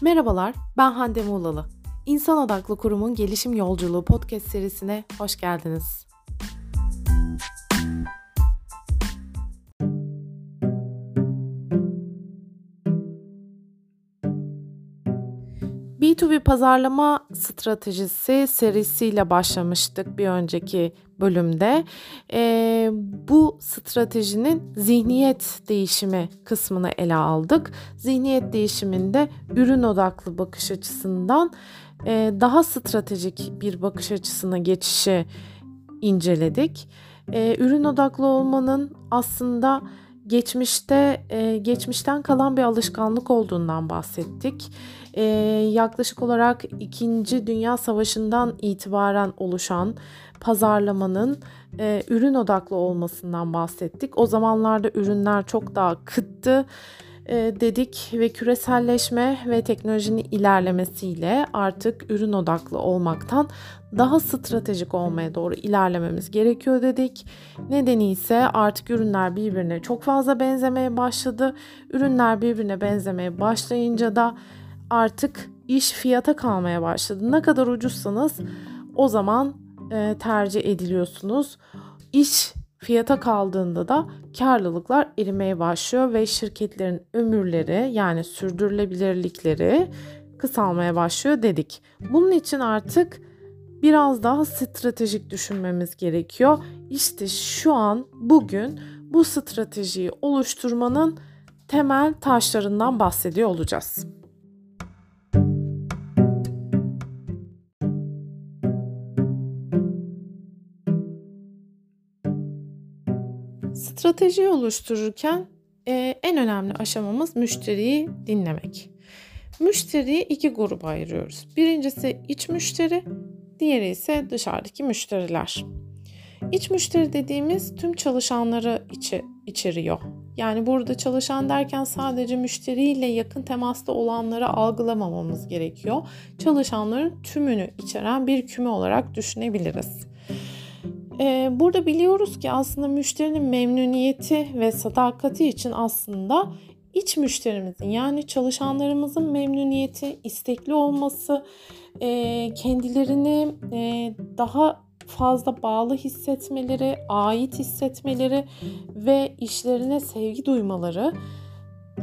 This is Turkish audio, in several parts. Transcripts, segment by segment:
Merhabalar, ben Hande Muğlalı. İnsan Odaklı Kurumun Gelişim Yolculuğu podcast serisine hoş geldiniz. Pazarlama stratejisi serisiyle başlamıştık bir önceki bölümde. E, bu stratejinin zihniyet değişimi kısmını ele aldık. Zihniyet değişiminde ürün odaklı bakış açısından e, daha stratejik bir bakış açısına geçişi inceledik. E, ürün odaklı olmanın aslında geçmişte e, geçmişten kalan bir alışkanlık olduğundan bahsettik. E, yaklaşık olarak 2. Dünya Savaşı'ndan itibaren oluşan pazarlamanın e, ürün odaklı olmasından bahsettik. O zamanlarda ürünler çok daha kıttı e, dedik ve küreselleşme ve teknolojinin ilerlemesiyle artık ürün odaklı olmaktan daha stratejik olmaya doğru ilerlememiz gerekiyor dedik. Nedeni ise artık ürünler birbirine çok fazla benzemeye başladı. Ürünler birbirine benzemeye başlayınca da artık iş fiyata kalmaya başladı. Ne kadar ucuzsanız o zaman e, tercih ediliyorsunuz. İş fiyata kaldığında da karlılıklar erimeye başlıyor ve şirketlerin ömürleri yani sürdürülebilirlikleri kısalmaya başlıyor dedik. Bunun için artık biraz daha stratejik düşünmemiz gerekiyor. İşte şu an bugün bu stratejiyi oluşturmanın temel taşlarından bahsediyor olacağız. Strateji oluştururken e, en önemli aşamamız müşteriyi dinlemek. Müşteriyi iki gruba ayırıyoruz. Birincisi iç müşteri, diğeri ise dışarıdaki müşteriler. İç müşteri dediğimiz tüm çalışanları içi, içeriyor. Yani burada çalışan derken sadece müşteriyle yakın temasta olanları algılamamamız gerekiyor. Çalışanların tümünü içeren bir küme olarak düşünebiliriz. Ee, burada biliyoruz ki aslında müşterinin memnuniyeti ve sadakati için aslında iç müşterimizin yani çalışanlarımızın memnuniyeti, istekli olması, e, kendilerini e, daha fazla bağlı hissetmeleri, ait hissetmeleri ve işlerine sevgi duymaları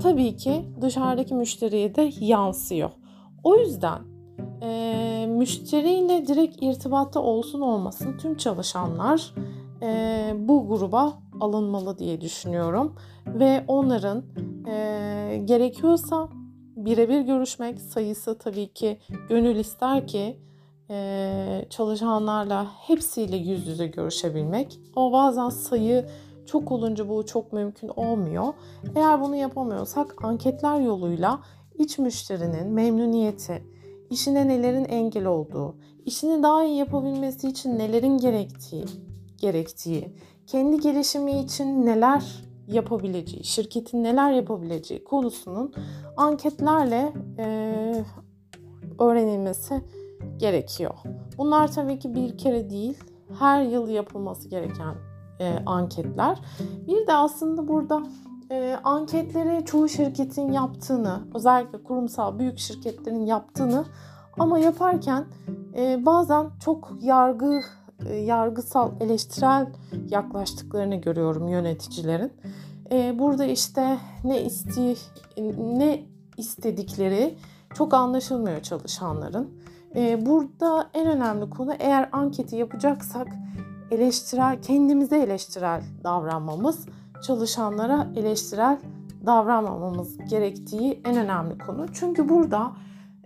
tabii ki dışarıdaki müşteriye de yansıyor. O yüzden e, müşteriyle direkt irtibatta olsun olmasın tüm çalışanlar e, bu gruba alınmalı diye düşünüyorum ve onların e, gerekiyorsa birebir görüşmek sayısı tabii ki gönül ister ki e, çalışanlarla hepsiyle yüz yüze görüşebilmek ama bazen sayı çok olunca bu çok mümkün olmuyor. Eğer bunu yapamıyorsak anketler yoluyla iç müşterinin memnuniyeti, işine nelerin engel olduğu, işini daha iyi yapabilmesi için nelerin gerektiği, gerektiği, kendi gelişimi için neler yapabileceği, şirketin neler yapabileceği konusunun anketlerle e, öğrenilmesi gerekiyor. Bunlar tabii ki bir kere değil, her yıl yapılması gereken e, anketler. Bir de aslında burada e, anketleri çoğu şirketin yaptığını, özellikle kurumsal büyük şirketlerin yaptığını ama yaparken e, bazen çok yargı e, yargısal eleştirel yaklaştıklarını görüyorum yöneticilerin. E, burada işte ne isti ne istedikleri çok anlaşılmıyor çalışanların. E, burada en önemli konu eğer anketi yapacaksak eleştirel kendimize eleştirel davranmamız çalışanlara eleştirel davranmamamız gerektiği en önemli konu. Çünkü burada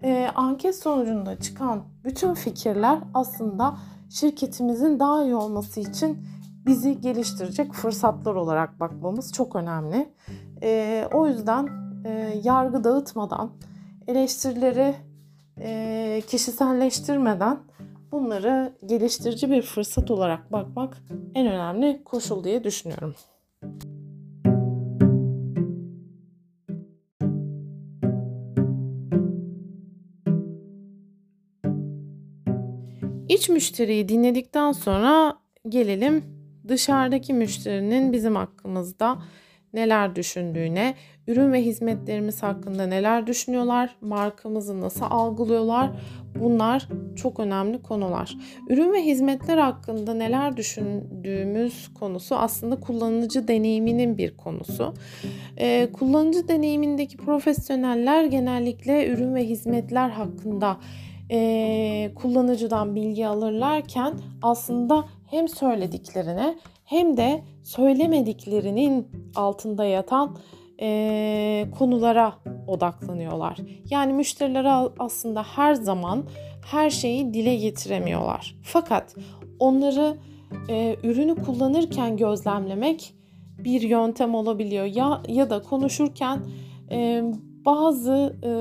e, anket sonucunda çıkan bütün fikirler aslında şirketimizin daha iyi olması için bizi geliştirecek fırsatlar olarak bakmamız çok önemli. E, o yüzden e, yargı dağıtmadan, eleştirileri e, kişiselleştirmeden bunları geliştirici bir fırsat olarak bakmak en önemli koşul diye düşünüyorum. İç müşteriyi dinledikten sonra gelelim dışarıdaki müşterinin bizim hakkımızda neler düşündüğüne, ürün ve hizmetlerimiz hakkında neler düşünüyorlar, markamızı nasıl algılıyorlar bunlar çok önemli konular. Ürün ve hizmetler hakkında neler düşündüğümüz konusu aslında kullanıcı deneyiminin bir konusu. Ee, kullanıcı deneyimindeki profesyoneller genellikle ürün ve hizmetler hakkında e, kullanıcıdan bilgi alırlarken aslında hem söylediklerine hem de söylemediklerinin altında yatan e, konulara odaklanıyorlar. Yani müşterilere aslında her zaman her şeyi dile getiremiyorlar. Fakat onları e, ürünü kullanırken gözlemlemek bir yöntem olabiliyor. Ya ya da konuşurken e, bazı e,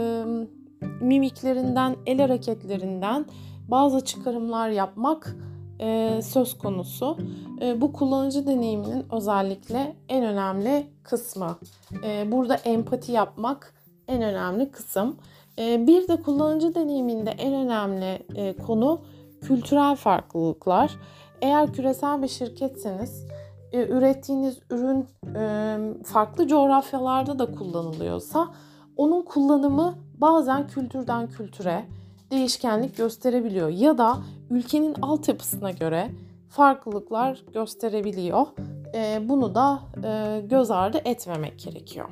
mimiklerinden, el hareketlerinden bazı çıkarımlar yapmak e, söz konusu. E, bu kullanıcı deneyiminin özellikle en önemli kısmı. E, burada empati yapmak en önemli kısım. E, bir de kullanıcı deneyiminde en önemli e, konu kültürel farklılıklar. Eğer küresel bir şirketseniz e, ürettiğiniz ürün e, farklı coğrafyalarda da kullanılıyorsa onun kullanımı bazen kültürden kültüre değişkenlik gösterebiliyor ya da ülkenin altyapısına göre farklılıklar gösterebiliyor. E, bunu da e, göz ardı etmemek gerekiyor.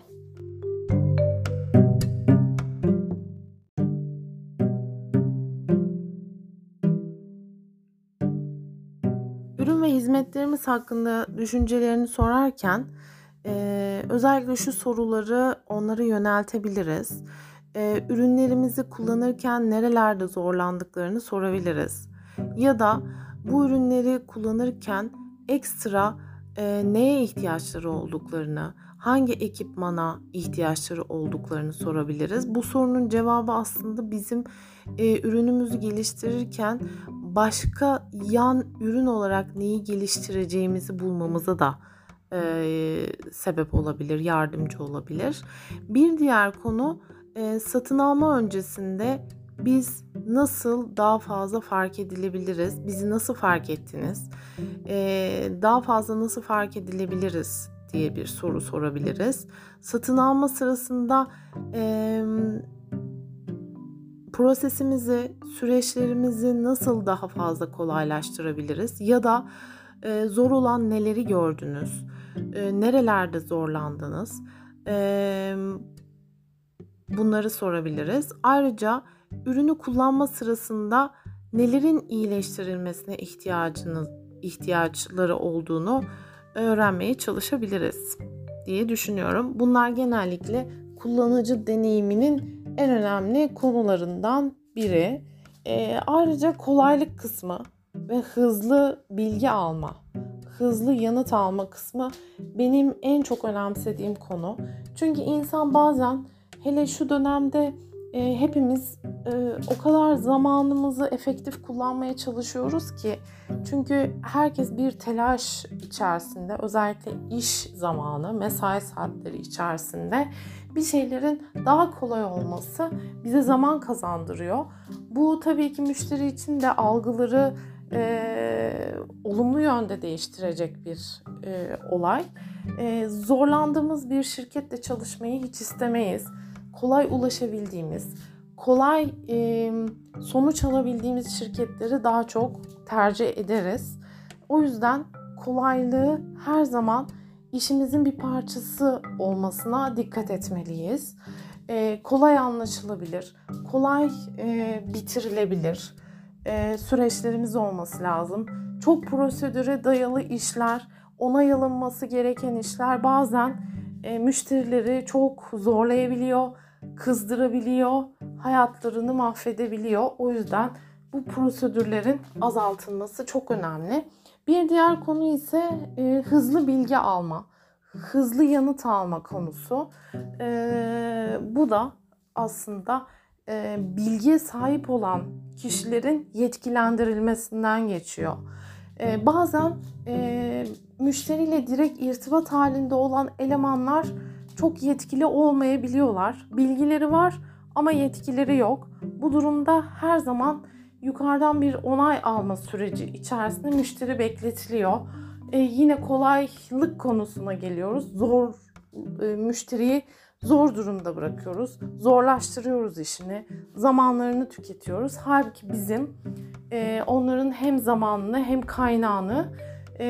Ürün ve hizmetlerimiz hakkında düşüncelerini sorarken e, özellikle şu soruları onlara yöneltebiliriz e, ürünlerimizi kullanırken nerelerde zorlandıklarını sorabiliriz. Ya da bu ürünleri kullanırken ekstra e, neye ihtiyaçları olduklarını, hangi ekipmana ihtiyaçları olduklarını sorabiliriz. Bu sorunun cevabı aslında bizim e, ürünümüzü geliştirirken başka yan ürün olarak neyi geliştireceğimizi bulmamıza da e, sebep olabilir, yardımcı olabilir. Bir diğer konu e, satın alma öncesinde biz nasıl daha fazla fark edilebiliriz? Bizi nasıl fark ettiniz? E, daha fazla nasıl fark edilebiliriz diye bir soru sorabiliriz. Satın alma sırasında e, prosesimizi, süreçlerimizi nasıl daha fazla kolaylaştırabiliriz? Ya da e, zor olan neleri gördünüz? E, nerelerde zorlandınız? E, bunları sorabiliriz. Ayrıca ürünü kullanma sırasında nelerin iyileştirilmesine ihtiyacınız ihtiyaçları olduğunu öğrenmeye çalışabiliriz diye düşünüyorum. Bunlar genellikle kullanıcı deneyiminin en önemli konularından biri. E, ayrıca kolaylık kısmı ve hızlı bilgi alma, hızlı yanıt alma kısmı benim en çok önemsediğim konu. Çünkü insan bazen Hele şu dönemde e, hepimiz e, o kadar zamanımızı efektif kullanmaya çalışıyoruz ki çünkü herkes bir telaş içerisinde özellikle iş zamanı, mesai saatleri içerisinde bir şeylerin daha kolay olması bize zaman kazandırıyor. Bu tabii ki müşteri için de algıları e, olumlu yönde değiştirecek bir e, olay. E, zorlandığımız bir şirketle çalışmayı hiç istemeyiz kolay ulaşabildiğimiz, kolay e, sonuç alabildiğimiz şirketleri daha çok tercih ederiz. O yüzden kolaylığı her zaman işimizin bir parçası olmasına dikkat etmeliyiz. E, kolay anlaşılabilir, kolay e, bitirilebilir e, süreçlerimiz olması lazım. Çok prosedüre dayalı işler, onay alınması gereken işler bazen e, müşterileri çok zorlayabiliyor kızdırabiliyor, hayatlarını mahvedebiliyor. O yüzden bu prosedürlerin azaltılması çok önemli. Bir diğer konu ise e, hızlı bilgi alma, hızlı yanıt alma konusu. E, bu da aslında e, bilgiye sahip olan kişilerin yetkilendirilmesinden geçiyor. E, bazen e, müşteriyle direkt irtibat halinde olan elemanlar çok yetkili olmayabiliyorlar. Bilgileri var ama yetkileri yok. Bu durumda her zaman yukarıdan bir onay alma süreci içerisinde müşteri bekletiliyor. Ee, yine kolaylık konusuna geliyoruz. Zor e, müşteriyi zor durumda bırakıyoruz. Zorlaştırıyoruz işini. Zamanlarını tüketiyoruz. Halbuki bizim e, onların hem zamanını hem kaynağını e,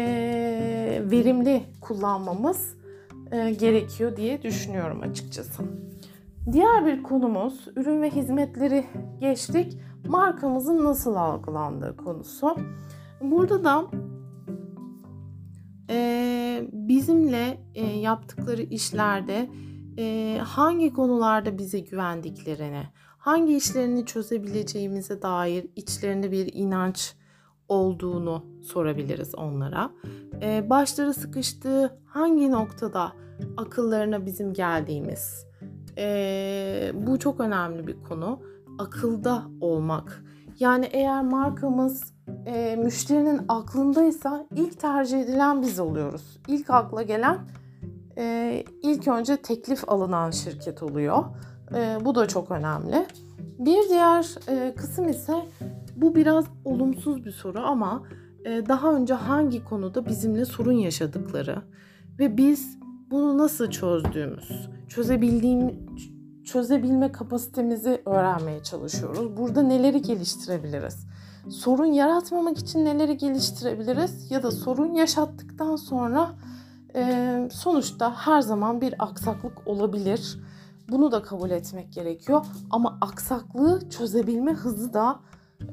verimli kullanmamız e, gerekiyor diye düşünüyorum açıkçası. Diğer bir konumuz ürün ve hizmetleri geçtik. Markamızın nasıl algılandığı konusu. Burada da e, bizimle e, yaptıkları işlerde e, hangi konularda bize güvendiklerini, hangi işlerini çözebileceğimize dair içlerinde bir inanç olduğunu sorabiliriz onlara. E, başları sıkıştığı hangi noktada akıllarına bizim geldiğimiz. E, bu çok önemli bir konu. Akılda olmak. Yani eğer markamız e, müşterinin aklındaysa ilk tercih edilen biz oluyoruz. İlk akla gelen e, ilk önce teklif alınan şirket oluyor. E, bu da çok önemli. Bir diğer e, kısım ise bu biraz olumsuz bir soru ama e, daha önce hangi konuda bizimle sorun yaşadıkları ve biz bunu nasıl çözdüğümüz, çözebildiğim çözebilme kapasitemizi öğrenmeye çalışıyoruz. Burada neleri geliştirebiliriz? Sorun yaratmamak için neleri geliştirebiliriz ya da sorun yaşattıktan sonra e, sonuçta her zaman bir aksaklık olabilir. Bunu da kabul etmek gerekiyor. Ama aksaklığı çözebilme hızı da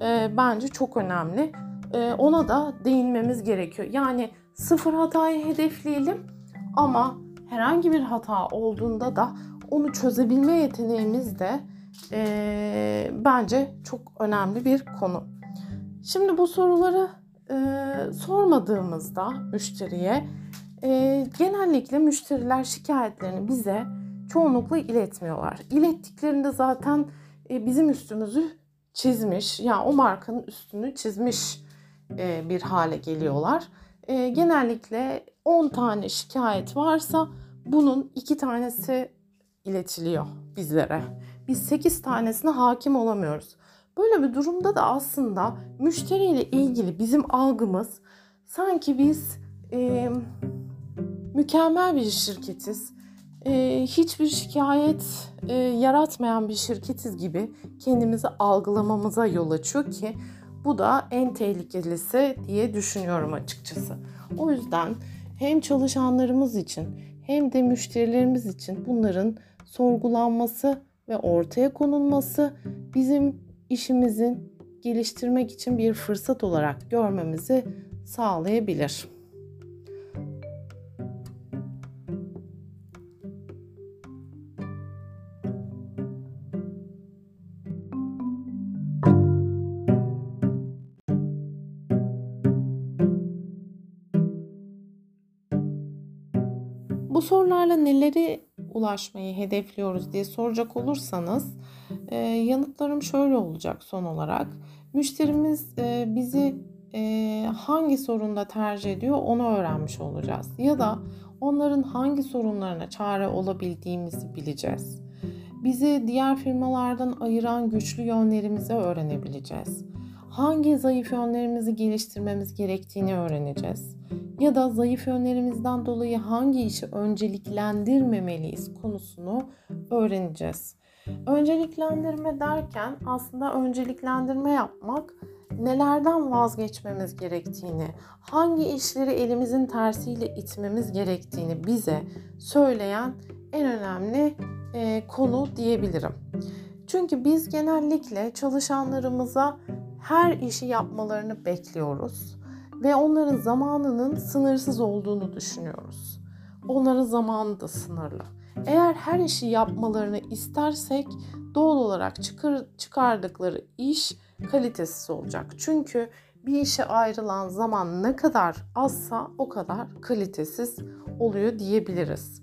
e, bence çok önemli. E, ona da değinmemiz gerekiyor. Yani sıfır hatayı hedefleyelim ama herhangi bir hata olduğunda da onu çözebilme yeteneğimiz de e, bence çok önemli bir konu. Şimdi bu soruları e, sormadığımızda müşteriye e, genellikle müşteriler şikayetlerini bize çoğunlukla iletmiyorlar. İlettiklerinde zaten e, bizim üstümüzü çizmiş, yani o markanın üstünü çizmiş e, bir hale geliyorlar. E, genellikle 10 tane şikayet varsa bunun 2 tanesi iletiliyor bizlere. Biz 8 tanesine hakim olamıyoruz. Böyle bir durumda da aslında müşteriyle ilgili bizim algımız sanki biz e, mükemmel bir şirketiz. E, hiçbir şikayet e, yaratmayan bir şirketiz gibi kendimizi algılamamıza yol açıyor ki bu da en tehlikelisi diye düşünüyorum açıkçası. O yüzden hem çalışanlarımız için hem de müşterilerimiz için bunların sorgulanması ve ortaya konulması bizim işimizin geliştirmek için bir fırsat olarak görmemizi sağlayabilir. Bu sorularla neleri ulaşmayı hedefliyoruz diye soracak olursanız e, yanıtlarım şöyle olacak son olarak. Müşterimiz e, bizi e, hangi sorunda tercih ediyor onu öğrenmiş olacağız. Ya da onların hangi sorunlarına çare olabildiğimizi bileceğiz. Bizi diğer firmalardan ayıran güçlü yönlerimizi öğrenebileceğiz. Hangi zayıf yönlerimizi geliştirmemiz gerektiğini öğreneceğiz ya da zayıf yönlerimizden dolayı hangi işi önceliklendirmemeliyiz konusunu öğreneceğiz. Önceliklendirme derken aslında önceliklendirme yapmak nelerden vazgeçmemiz gerektiğini, hangi işleri elimizin tersiyle itmemiz gerektiğini bize söyleyen en önemli e, konu diyebilirim. Çünkü biz genellikle çalışanlarımıza her işi yapmalarını bekliyoruz ve onların zamanının sınırsız olduğunu düşünüyoruz. Onların zamanı da sınırlı. Eğer her işi yapmalarını istersek doğal olarak çıkar, çıkardıkları iş kalitesiz olacak. Çünkü bir işe ayrılan zaman ne kadar azsa o kadar kalitesiz oluyor diyebiliriz.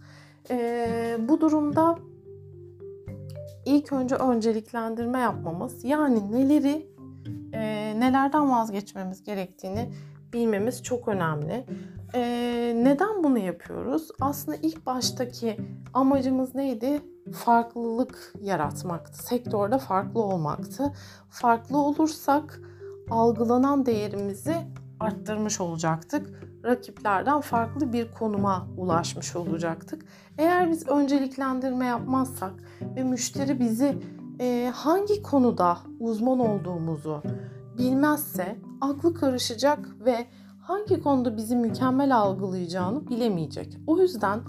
Ee, bu durumda ilk önce önceliklendirme yapmamız yani neleri e, nelerden vazgeçmemiz gerektiğini bilmemiz çok önemli. Ee, neden bunu yapıyoruz? Aslında ilk baştaki amacımız neydi? Farklılık yaratmaktı. Sektörde farklı olmaktı. Farklı olursak algılanan değerimizi arttırmış olacaktık. rakiplerden farklı bir konuma ulaşmış olacaktık. Eğer biz önceliklendirme yapmazsak ve müşteri bizi e, hangi konuda uzman olduğumuzu bilmezse aklı karışacak ve hangi konuda bizi mükemmel algılayacağını bilemeyecek. O yüzden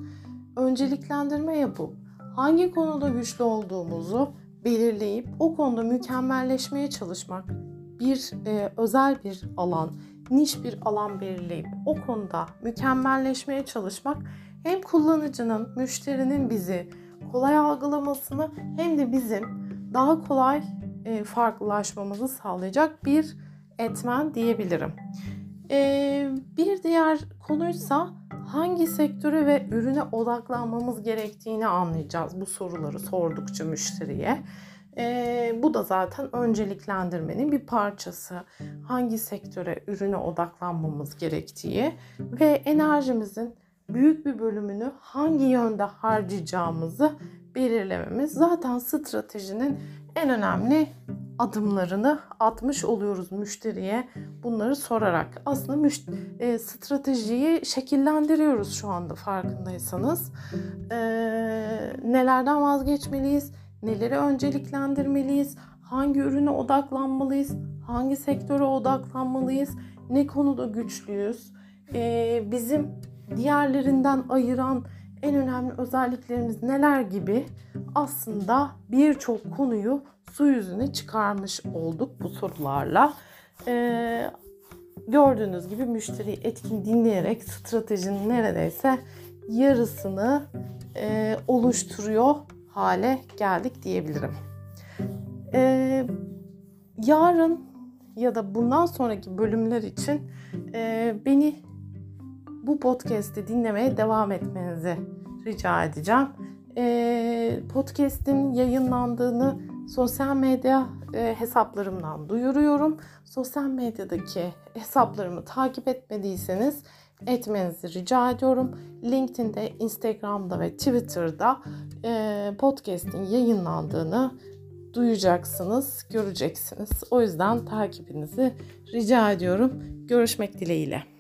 önceliklendirme yapıp hangi konuda güçlü olduğumuzu belirleyip o konuda mükemmelleşmeye çalışmak, bir e, özel bir alan, niş bir alan belirleyip o konuda mükemmelleşmeye çalışmak hem kullanıcının, müşterinin bizi kolay algılamasını hem de bizim daha kolay e, farklılaşmamızı sağlayacak bir etmen diyebilirim. E, bir diğer konuysa hangi sektöre ve ürüne odaklanmamız gerektiğini anlayacağız bu soruları sordukça müşteriye. E, bu da zaten önceliklendirmenin bir parçası. Hangi sektöre, ürüne odaklanmamız gerektiği ve enerjimizin büyük bir bölümünü hangi yönde harcayacağımızı belirlememiz zaten stratejinin en önemli adımlarını atmış oluyoruz müşteriye bunları sorarak. Aslında müş- e, stratejiyi şekillendiriyoruz şu anda farkındaysanız. E, nelerden vazgeçmeliyiz? Neleri önceliklendirmeliyiz? Hangi ürüne odaklanmalıyız? Hangi sektöre odaklanmalıyız? Ne konuda güçlüyüz? E, bizim diğerlerinden ayıran en önemli özelliklerimiz neler gibi aslında birçok konuyu su yüzüne çıkarmış olduk bu sorularla. Ee, gördüğünüz gibi müşteriyi etkin dinleyerek stratejinin neredeyse yarısını e, oluşturuyor hale geldik diyebilirim. Ee, yarın ya da bundan sonraki bölümler için e, beni bu podcast'i dinlemeye devam etmenizi rica edeceğim. E, podcast'in yayınlandığını sosyal medya e, hesaplarımdan duyuruyorum. Sosyal medyadaki hesaplarımı takip etmediyseniz etmenizi rica ediyorum. LinkedIn'de, Instagram'da ve Twitter'da e, podcast'in yayınlandığını duyacaksınız, göreceksiniz. O yüzden takibinizi rica ediyorum. Görüşmek dileğiyle.